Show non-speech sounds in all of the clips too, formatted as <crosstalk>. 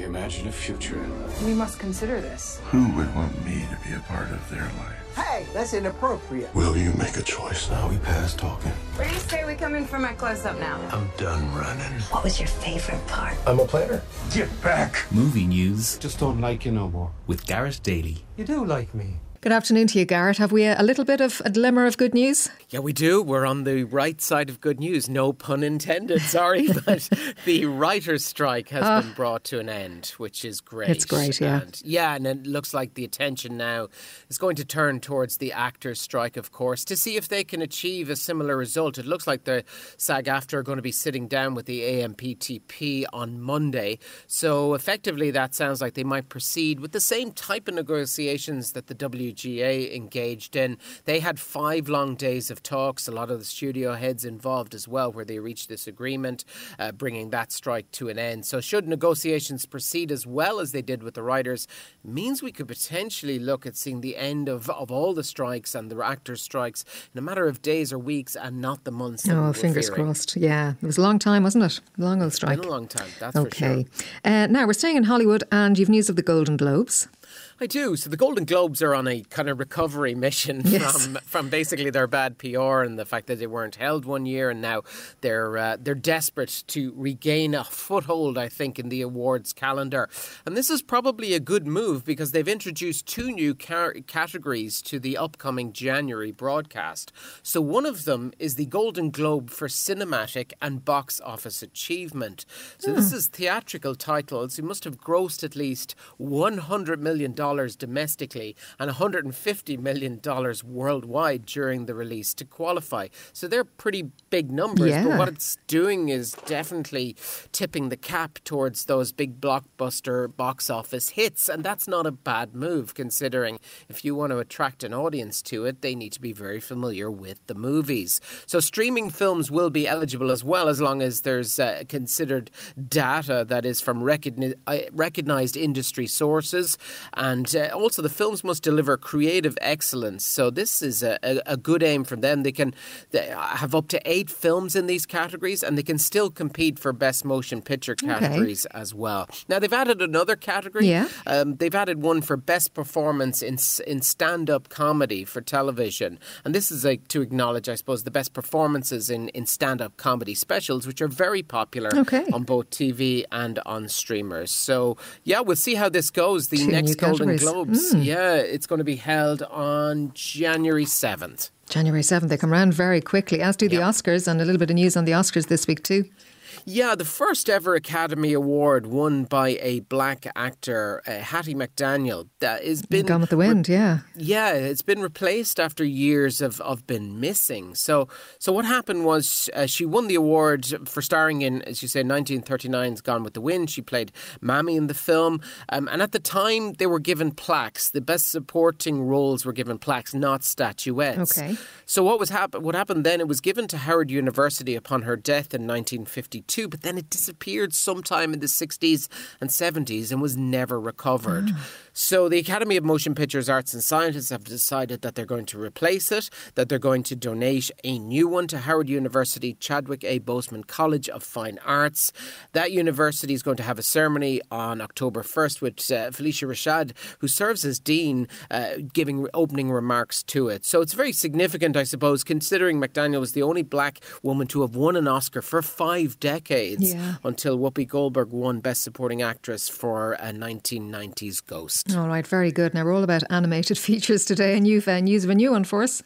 We imagine a future. We must consider this. Who would want me to be a part of their life? Hey, that's inappropriate. Will you make a choice now? We past talking. Where do you say we come in for my close up now? I'm done running. What was your favorite part? I'm a planner. Get back. Movie news Just don't like you no more. with Garrett Daly. You do like me. Good afternoon to you, Garrett. Have we a, little bit of a glimmer of good news? Yeah, we do. We're on the right side of good news. No pun intended, sorry. <laughs> but the writer's strike has ah. been brought to an end, which is great. It's great, yeah. And, yeah, and it looks like the attention now is going to turn towards the actors' strike, of course, to see if they can achieve a similar result. It looks like the SAG-AFTRA are going to be sitting down with the AMPTP on Monday. So effectively, that sounds like they might proceed with the same type of negotiations that the WGA engaged in. They had five long days of talks, a lot of the studio heads involved as well, where they reached this agreement, uh, bringing that strike to an end. So, should negotiations proceed as well as they did with the writers, means we could potentially look at seeing the end of, of all the strikes and the actors' strikes in a matter of days or weeks and not the months. we Oh, fingers fearing. crossed. Yeah, it was a long time, wasn't it? Long old strike. Been a long time, that's for sure. Okay. Uh, now we're staying in Hollywood, and you've news of the Golden Globes. I do. So the Golden Globes are on a kind of recovery mission <laughs> Yes. from from basically their bad PR and the fact that they weren't held one year, and now they're uh, they're desperate to regain a foothold. I think in the awards calendar, and this is probably a good move because they've introduced two new car- categories to the upcoming January broadcast. So one of them is the Golden Globe for cinematic and box office achievement. So this is theatrical titles who must have grossed at least one hundred million dollars domestically and one hundred and fifty million dollars worldwide during the release to qualify. So they're pretty big numbers. Yeah. But what it's doing is definitely tipping the cap towards those big blockbuster box office hits, and that's not a bad move considering if you want to attract an audience to it, they need to be very familiar with the movies. So streaming films will be eligible as well, as long as there's uh, considered data that is from recogni- uh, recognized industry sources, and uh, also the films must deliver creative excellence. So this is a, a, a good aim from them. They can they have up to eight films in these categories, and they can still compete for best motion picture categories as well. Now they've added another category. Yeah. Um, they've added one for best performance in in stand up comedy for television, and this is like to acknowledge, I suppose, the best performances in in stand up comedy specials, which are very popular Okay. on both TV and on streamers. So yeah, we'll see how this goes. The <laughs> Two next Golden Hmm. Globes, yeah, it's going to be held on January seventh. January 7th. They come round very quickly, as do the Oscars, and a little bit of news on the Oscars this week, too. Yeah, the first ever Academy Award won by a black actor, uh, Hattie McDaniel, that has been Gone with the Wind, yeah. Yeah, it's been replaced after years of, of been missing. So, so what happened was uh, she won the award for starring in, as you say, 1939's Gone with the Wind. She played Mammy in the film, um, and at the time they were given plaques. The best supporting roles were given plaques, not statuettes. Okay. So what was happen? What happened then? It was given to Howard University upon her death in 1952, but then it disappeared sometime in the 60s and 70s and was never recovered. Mm. So the Academy of Motion Pictures Arts and Sciences have decided that they're going to replace it, that they're going to donate a new one to Howard University Chadwick A. Boseman College of Fine Arts. That university is going to have a ceremony on October 1st with uh, Phylicia Rashad, who serves as dean, uh, giving opening remarks to it. So it's very significant, I suppose, considering McDaniel was the only black woman to have won an Oscar for five decades Yeah. until Whoopi Goldberg won Best Supporting Actress for a 1990s Ghost. All right, very good. Now, we're all about animated <laughs> features today, and you've uh, news of a new one for us.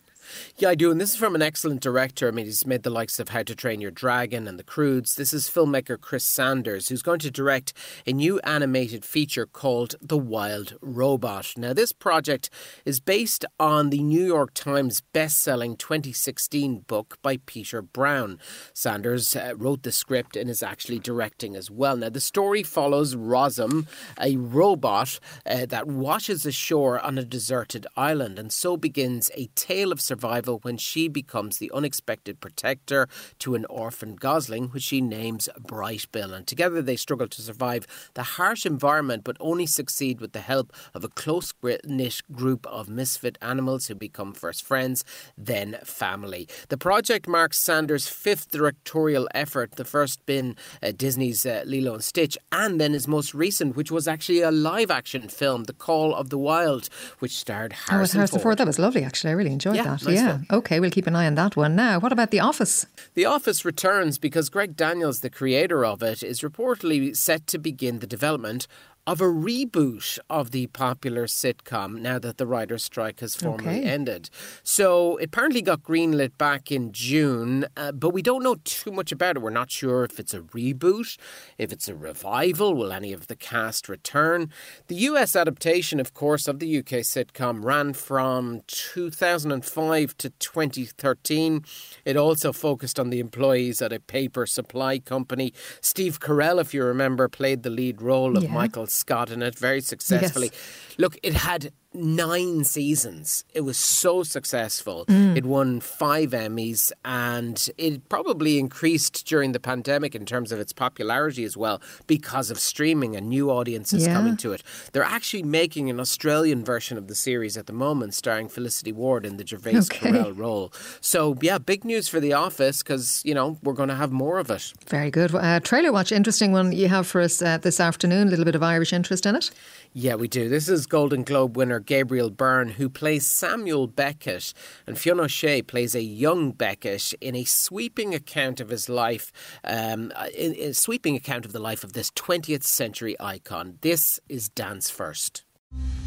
Yeah, I do. And this is from an excellent director. I mean, he's made the likes of How to Train Your Dragon and The Croods. This is filmmaker Chris Sanders, who's going to direct a new animated feature called The Wild Robot. Now, this project is based on the New York Times best-selling 2016 book by Peter Brown. Sanders uh, wrote the script and is actually directing as well. Now, the story follows Rozzum, a robot uh, that washes ashore on a deserted island, and so begins a tale of survival survival when she becomes the unexpected protector to an orphan gosling, which she names Brightbill. And together they struggle to survive the harsh environment, but only succeed with the help of a close knit group of misfit animals who become first friends, then family. The project marks Sanders' fifth directorial effort, the first being uh, Disney's uh, Lilo and Stitch, and then his most recent, which was actually a live action film, The Call of the Wild, which starred Harrison, oh, Harrison Ford. Ford. That was lovely, actually. I really enjoyed Yeah, that. Nice yeah. film. Okay, we'll keep an eye on that one. Now, what about The Office? The Office returns because Greg Daniels, the creator of it, is reportedly set to begin the development of a reboot of the popular sitcom now that the writer's strike has formally Okay. ended. So it apparently got greenlit back in June, uh, but we don't know too much about it. We're not sure if it's a reboot, if it's a revival, will any of the cast return? The US adaptation, of course, of the UK sitcom ran from 2005 to 2013. It also focused on the employees at a paper supply company. Steve Carell, if you remember, played the lead role of Yeah. Michael Scott in it very successfully. Look, it had nine seasons. It was so successful. Mm. It won five Emmys and it probably increased during the pandemic in terms of its popularity as well because of streaming and new audiences Yeah. coming to it. They're actually making an Australian version of the series at the moment starring Felicity Ward in the Gervais Okay. Carell role. So, yeah, big news for The Office because, you know, we're going to have more of it. Very good. Uh, trailer watch, interesting one you have for us uh, this afternoon. A little bit of Irish interest in it. Yeah, we do. This is Golden Globe winner Gabriel Byrne, who plays Samuel Beckett, and Fionn O'Shea plays a young Beckett in a sweeping account of his life, um, in, in a sweeping account of the life of this 20th century icon. This is Dance First.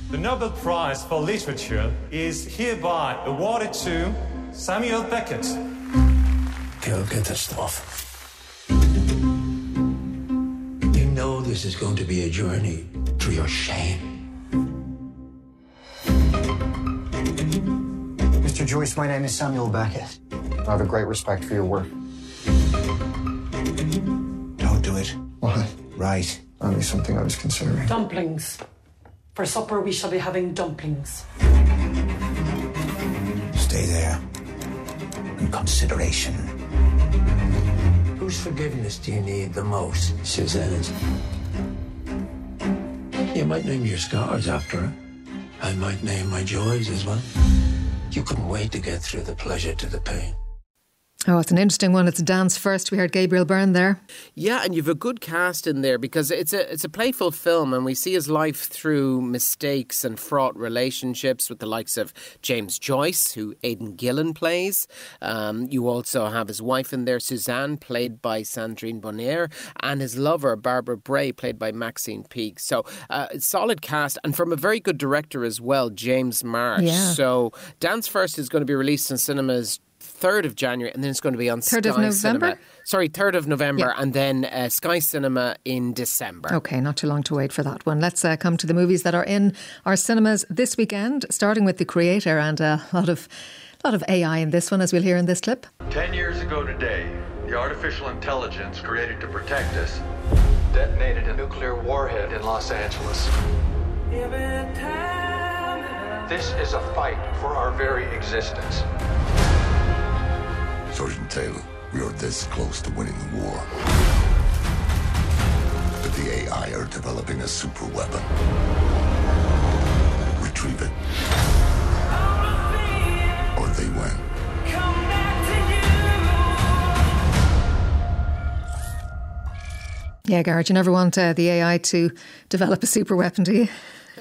The Nobel Prize for Literature is hereby awarded to Samuel Beckett. Go get the stuff. You know this is going to be a journey through your shame. Mr. Joyce, my name is Samuel Beckett. I have a great respect for your work. Don't do it. Why? Right. Only something I was considering. Dumplings. For supper, we shall be having dumplings. Stay there. In consideration. Whose forgiveness do you need the most? Suzanne's. You might name your scars after her. I might name my joys as well. You couldn't wait to get through the pleasure to the pain. Oh, it's an interesting one. It's Dance First. We heard Gabriel Byrne there. Yeah, and you've a good cast in there because it's a it's a playful film, and we see his life through mistakes and fraught relationships with the likes of James Joyce, who Aidan Gillen plays. Um, you also have his wife in there, Suzanne, played by Sandrine Bonnaire, and his lover, Barbara Bray, played by Maxine Peake. So, uh, solid cast, and from a very good director as well, James Marsh. Yeah. So, Dance First is going to be released in cinemas. 3rd of January, and then it's going to be on 3rd of November? Cinema. Sorry, 3rd of November, Yeah. and then uh, Sky Cinema in December. Okay, not too long to wait for that one. Let's uh, come to the movies that are in our cinemas this weekend, starting with The Creator and a lot of, lot of AI in this one, as we'll hear in this clip. Ten years ago today, the artificial intelligence created to protect us detonated a nuclear warhead in Los Angeles. This is a fight for our very existence. Sergeant Taylor, we are this close to winning the war. But the AI are developing a super weapon. Retrieve it. Or they win. Yeah, Garrett, you never want uh, the AI to develop a super weapon, do you?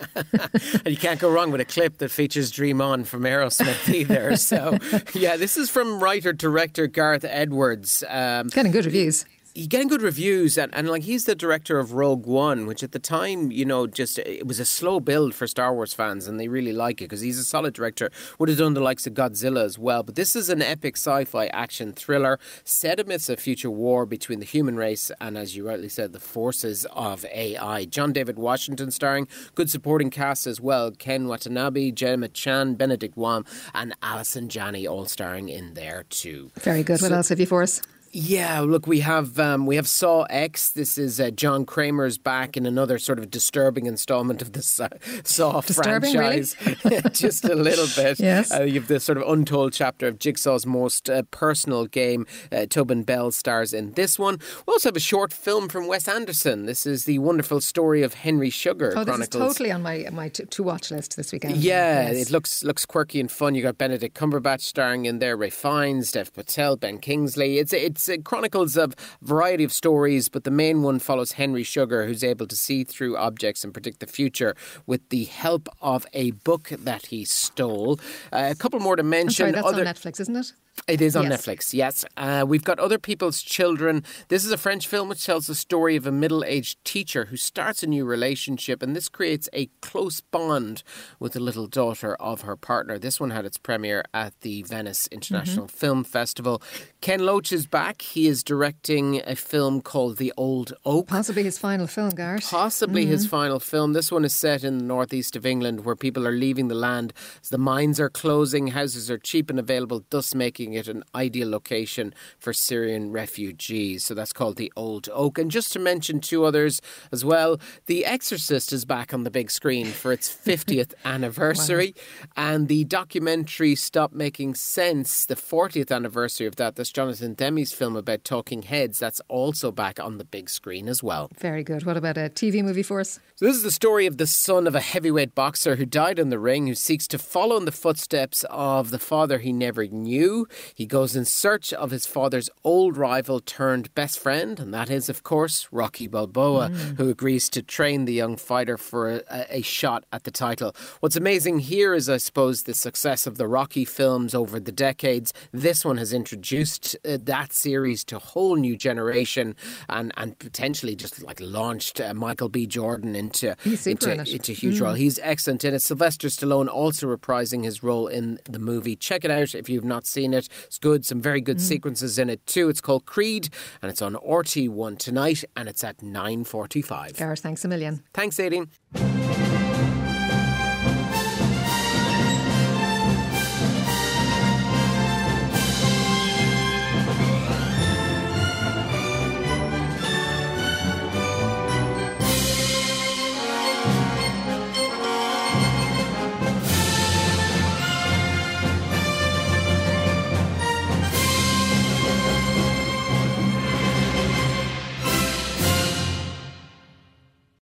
<laughs> and you can't go wrong with a clip that features Dream On from Aerosmith <laughs> either. So, yeah, this is from writer director Gareth Edwards. Um, Getting good reviews. He's getting good reviews, and, and like he's the director of Rogue One, which at the time, you know, just it was a slow build for Star Wars fans, and they really like it because he's a solid director. Would have done the likes of Godzilla as well, but this is an epic sci-fi action thriller set amidst a future war between the human race and, as you rightly said, the forces of AI. John David Washington starring, good supporting cast as well: Ken Watanabe, Gemma Chan, Benedict Wong, and Allison Janney all starring in there too. Very good. What else have you for us? Yeah, look, we have um, we have Saw X. This is uh, John Kramer's back in another sort of disturbing installment of the Saw, Saw Disturbing, franchise. <laughs> Just a little bit. Yes. Uh, you have the sort of untold chapter of Jigsaw's most uh, personal game. Uh, Tobin Bell stars in this one. We also have a short film from Wes Anderson. This is the wonderful story of Henry Sugar. Oh, this is totally on my my to, to watch list this weekend. Yeah, Yes. it looks looks quirky and fun. You got Benedict Cumberbatch starring in there, Ralph Fiennes, Dev Patel, Ben Kingsley. It's it's it chronicles a variety of stories, but the main one follows Henry Sugar, who's able to see through objects and predict the future with the help of a book that he stole. Uh, a couple more to I'm mention. sorry, that's Other- on Netflix, isn't it? It is on Yes. Netflix, yes. Uh, we've got Other People's Children. This is a French film which tells the story of a middle aged teacher who starts a new relationship, and this creates a close bond with the little daughter of her partner. This one had its premiere at the Venice International Mm-hmm. Film Festival. Ken Loach is back. He is directing a film called The Old Oak. Possibly his final film, Garrett. Possibly his final film. This one is set in the northeast of England where people are leaving the land as the mines are closing, houses are cheap and available, thus making it an ideal location for Syrian refugees. So that's called The Old Oak. And just to mention two others as well The Exorcist is back on the big screen for its <laughs> 50th anniversary. And the documentary Stop Making Sense, the 40th anniversary of that, that's Jonathan Demme's film about talking heads, that's also back on the big screen as well. Very good. What about a TV movie for us? So this is the story of the son of a heavyweight boxer who died in the ring, who seeks to follow in the footsteps of the father he never knew. He goes in search of his father's old rival turned best friend, and that is, of course, Rocky Balboa, who agrees to train the young fighter for a, a shot at the title. What's amazing here is, I suppose, the success of the Rocky films over the decades. This one has introduced uh, that series to a whole new generation, and and potentially just like launched uh, Michael B. Jordan into into, in into a huge role. He's excellent in it. Sylvester Stallone also reprising his role in the movie. Check it out if you've not seen it. It's good. Some very good mm. sequences in it too. It's called Creed, and it's on RT1 tonight, and it's at 9:45. Garrett, thanks a million. Thanks, Aideen.